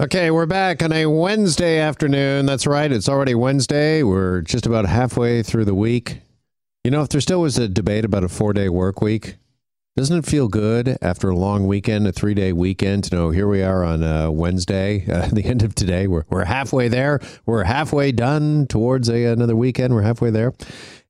Okay, we're back on a Wednesday afternoon. That's right. It's already Wednesday. We're just about halfway through the week. You know, if there still was a debate about a four day work week, doesn't it feel good after a long weekend, a three day weekend, to know here we are on uh, Wednesday, uh, the end of today? We're, we're halfway there. We're halfway done towards a, another weekend. We're halfway there.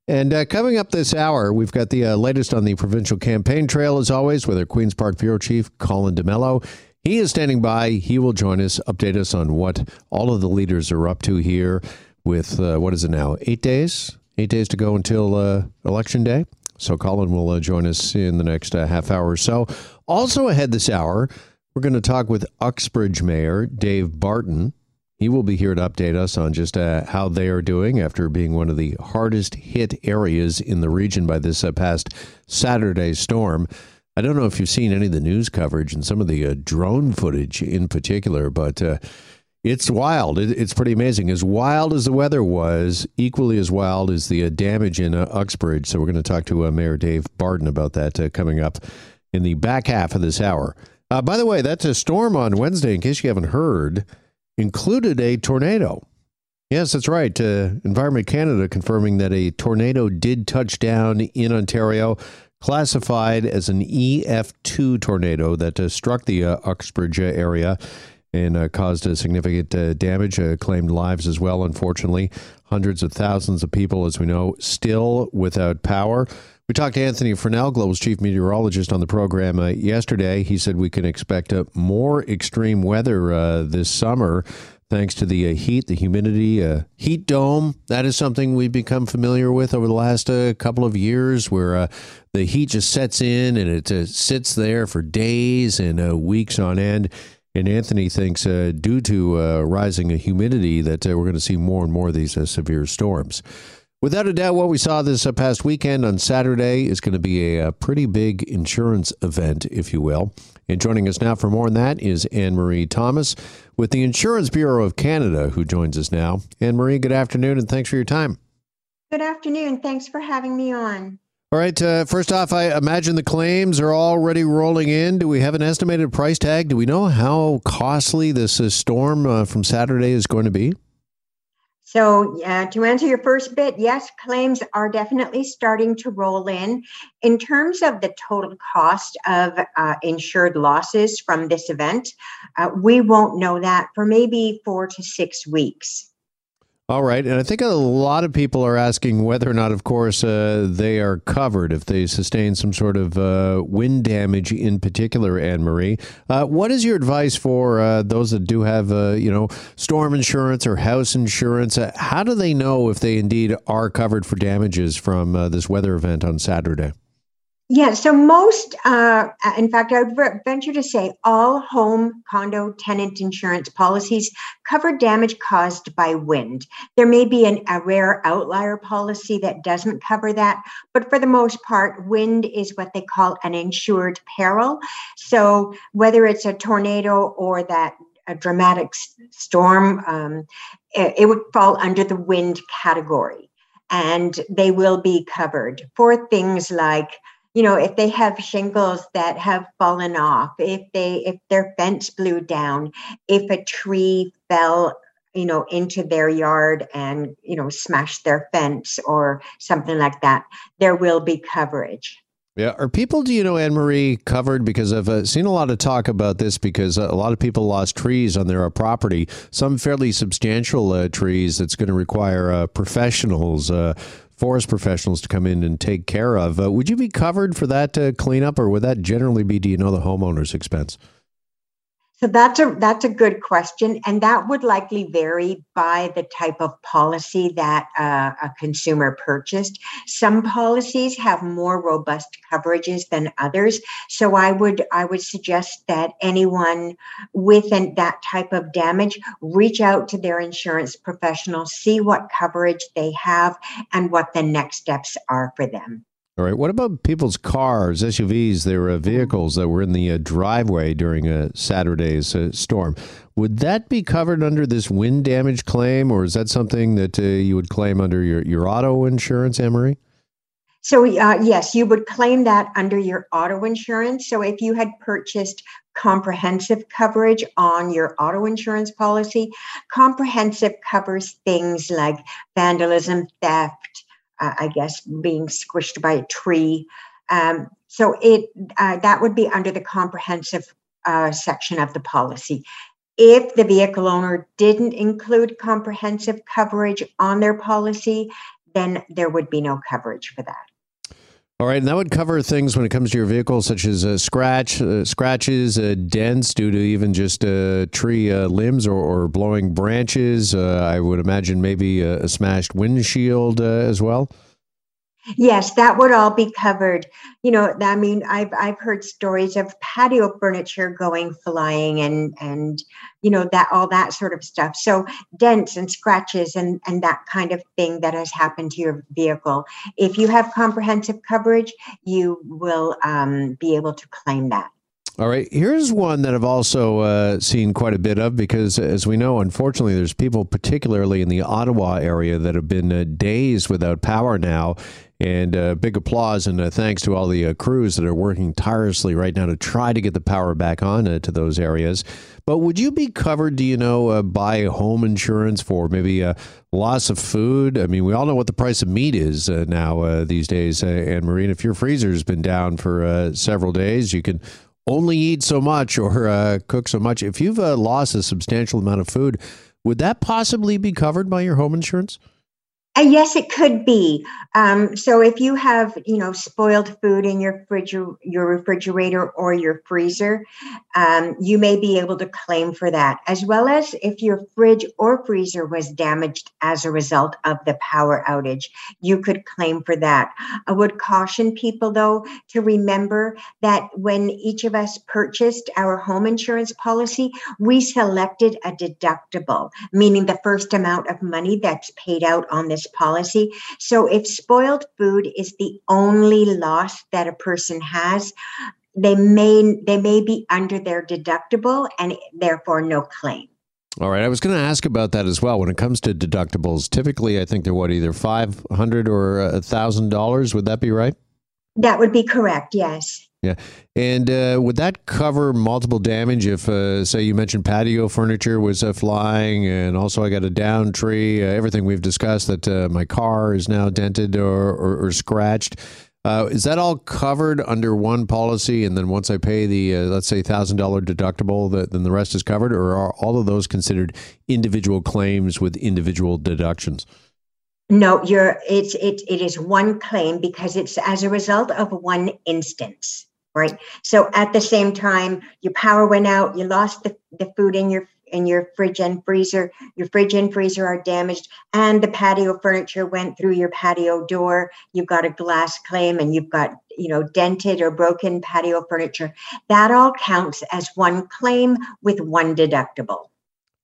And uh, coming up this hour, we've got the uh, latest on the provincial campaign trail, as always, with our Queen's Park Bureau Chief, Colin D'Mello. He is standing by. He will join us, update us on what all of the leaders are up to here with, uh, what is it now, eight days? Eight days to go until uh, Election Day. So Colin will uh, join us in the next uh, half hour or so. Also ahead this hour, we're going to talk with Uxbridge Mayor Dave Barton. He will be here to update us on just uh, how they are doing after being one of the hardest hit areas in the region by this uh, past Saturday storm. I don't know if you've seen any of the news coverage and some of the uh, drone footage in particular, but uh, it's wild. It, it's pretty amazing. As wild as the weather was, equally as wild is the uh, damage in uh, Uxbridge. So we're going to talk to uh, Mayor Dave Barton about that uh, coming up in the back half of this hour. by the way, that's a storm on Wednesday, in case you haven't heard, included a tornado. Yes, that's right. Environment Canada confirming that a tornado did touch down in Ontario classified as an EF2 tornado that uh, struck the uh, Uxbridge area and uh, caused a significant uh, damage, uh, claimed lives as well, unfortunately. Hundreds of thousands of people, as we know, still without power. We talked to Anthony Farnell, Global's chief meteorologist, on the program uh, yesterday. He said we can expect more extreme weather this summer thanks to the uh, heat, the humidity, uh, heat dome. That is something we've become familiar with over the last uh, couple of years, where uh, the heat just sets in and it uh, sits there for days and uh, weeks on end. And Anthony thinks, due to rising humidity, that we're going to see more and more of these severe storms. Without a doubt, what we saw this uh, past weekend on Saturday is going to be a, a, pretty big insurance event, if you will. And joining us now for more on that is Anne Marie Thomas with the Insurance Bureau of Canada, who joins us now. Anne Marie, good afternoon, and thanks for your time. Good afternoon. Thanks for having me on. All right. Uh, first off, I imagine the claims are already rolling in. Do we have an estimated price tag? Do we know how costly this uh, storm uh, from Saturday is going to be? So, uh, to answer your first bit, yes, claims are definitely starting to roll in. In terms of the total cost of uh, insured losses from this event, uh, we won't know that for maybe four to six weeks. All right. And I think a lot of people are asking whether or not, of course, uh, they are covered if they sustain some sort of uh, wind damage in particular, Anne Marie. Uh, what is your advice for uh, those that do have, uh, you know, storm insurance or house insurance? Uh, how do they know if they indeed are covered for damages from this weather event on Saturday? Yeah, so most, uh, in fact, I would venture to say all home, condo, tenant insurance policies cover damage caused by wind. There may be an, a rare outlier policy that doesn't cover that, but for the most part, wind is what they call an insured peril. So whether it's a tornado or that a dramatic storm, um, it, it would fall under the wind category. And they will be covered for things like you know if they have shingles that have fallen off if they if their fence blew down if a tree fell you know into their yard and you know smashed their fence or something like that there will be coverage yeah. Are people, do you know, Anne Marie, covered? Because I've uh, seen a lot of talk about this because a lot of people lost trees on their uh, property, some fairly substantial uh, trees that's going to require uh, professionals uh, forest professionals to come in and take care of. Uh, would you be covered for that uh, cleanup, or would that generally be, do you know, the homeowner's expense? So that's a that's a good question, and that would likely vary by the type of policy that uh, a consumer purchased. Some policies have more robust coverages than others, so I would I would suggest that anyone with an, that type of damage reach out to their insurance professional, see what coverage they have, and what the next steps are for them. All right. What about people's cars, SUVs? They were vehicles that were in the uh, driveway during a Saturday's uh, storm. Would that be covered under this wind damage claim, or is that something that uh, you would claim under your, your auto insurance, Marie? So, uh, yes, you would claim that under your auto insurance. So, if you had purchased comprehensive coverage on your auto insurance policy, comprehensive covers things like vandalism, theft, uh, I guess being squished by a tree. Um, so, it uh, that would be under the comprehensive uh, section of the policy. If the vehicle owner didn't include comprehensive coverage on their policy, then there would be no coverage for that. All right, and that would cover things when it comes to your vehicle, such as uh, scratch, uh, scratches, uh, dents due to even just uh, tree uh, limbs or, or, blowing branches. Uh, I would imagine maybe a, a smashed windshield as well. Yes, that would all be covered. You know, I mean, I've I've heard stories of patio furniture going flying and and you know that all that sort of stuff. So dents and scratches and and that kind of thing that has happened to your vehicle. If you have comprehensive coverage, you will um, be able to claim that. All right. Here's one that I've also uh, seen quite a bit of because, as we know, unfortunately, there's people, particularly in the Ottawa area, that have been uh, days without power now. And uh, big applause and uh, thanks to all the uh, crews that are working tirelessly right now to try to get the power back on uh, to those areas. But would you be covered, do you know, by home insurance for maybe a loss of food? I mean, we all know what the price of meat is now these days. Anne Marie, if your freezer's been down for several days, you can only eat so much or uh, cook so much. If you've uh, lost a substantial amount of food, would that possibly be covered by your home insurance? Uh, yes, it could be. Um, so if you have, you know, spoiled food in your fridge, your refrigerator or your freezer, um, you may be able to claim for that, as well as if your fridge or freezer was damaged as a result of the power outage, you could claim for that. I would caution people, though, to remember that when each of us purchased our home insurance policy, we selected a deductible, meaning the first amount of money that's paid out on this policy. So if spoiled food is the only loss that a person has, they may they may be under their deductible and therefore no claim. All right, I was going to ask about that as well. When it comes to deductibles, typically I think they're what either five hundred or a thousand dollars. Would that be right? That would be correct. Yes. Yeah. And uh, would that cover multiple damage if, uh, say, you mentioned patio furniture was uh, flying, and also I got a down tree, uh, everything we've discussed that uh, my car is now dented or, or, or scratched? Uh, is that all covered under one policy? And then once I pay the, let's say, $1,000 deductible, that, then the rest is covered? Or are all of those considered individual claims with individual deductions? No, you're it's it it is one claim because it's as a result of one instance right? So at the same time, your power went out, you lost the, the food in your in your fridge and freezer, your fridge and freezer are damaged, and the patio furniture went through your patio door. You've got a glass claim and you've got, you know, dented or broken patio furniture. That all counts as one claim with one deductible.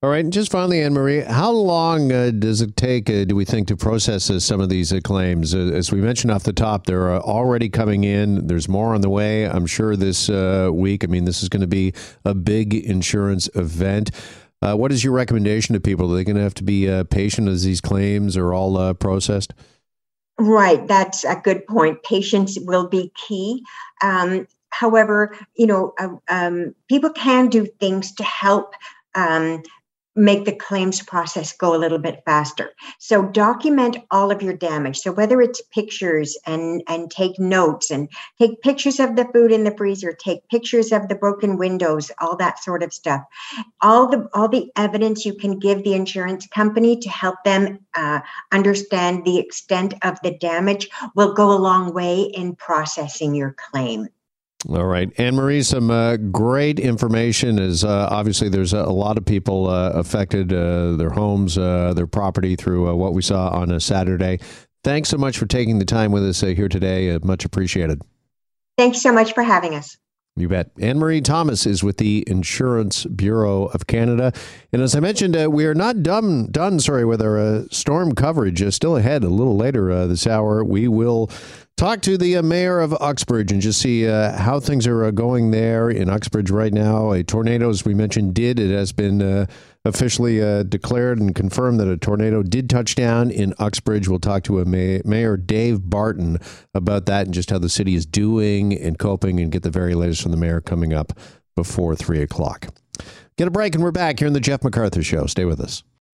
All right, and just finally, Anne Marie, how long uh, does it take, uh, do we think, to process uh, some of these uh, claims? Uh, as we mentioned off the top, they're uh, already coming in. There's more on the way, I'm sure, this week. I mean, this is going to be a big insurance event. what is your recommendation to people? Are they going to have to be patient as these claims are all processed? Right, that's a good point. Patience will be key. Um, however, you know, um, people can do things to help um, make the claims process go a little bit faster. So document all of your damage. So whether it's pictures and and take notes and take pictures of the food in the freezer, take pictures of the broken windows, all that sort of stuff. All the all the evidence you can give the insurance company to help them uh, understand the extent of the damage will go a long way in processing your claim. All right, Anne Marie, some uh, great information. Is uh, obviously there's a, lot of people uh, affected, uh, their homes, uh, their property through uh, what we saw on a Saturday. Thanks so much for taking the time with us here today. much appreciated. Thanks so much for having us. You bet. Anne Marie Thomas is with the Insurance Bureau of Canada. And as I mentioned, uh, we are not done, done sorry, with our uh, storm coverage. Uh, still ahead a little later this hour. We will talk to the uh, mayor of Uxbridge and just see uh, how things are uh, going there in Uxbridge right now. A tornado, as we mentioned, did. It has been uh, officially uh, declared and confirmed that a tornado did touch down in Uxbridge. We'll talk to a may- Mayor Dave Barton about that and just how the city is doing and coping and get the very latest from the mayor coming up before 3 o'clock. Get a break and we're back here in the Jeff McArthur Show. Stay with us.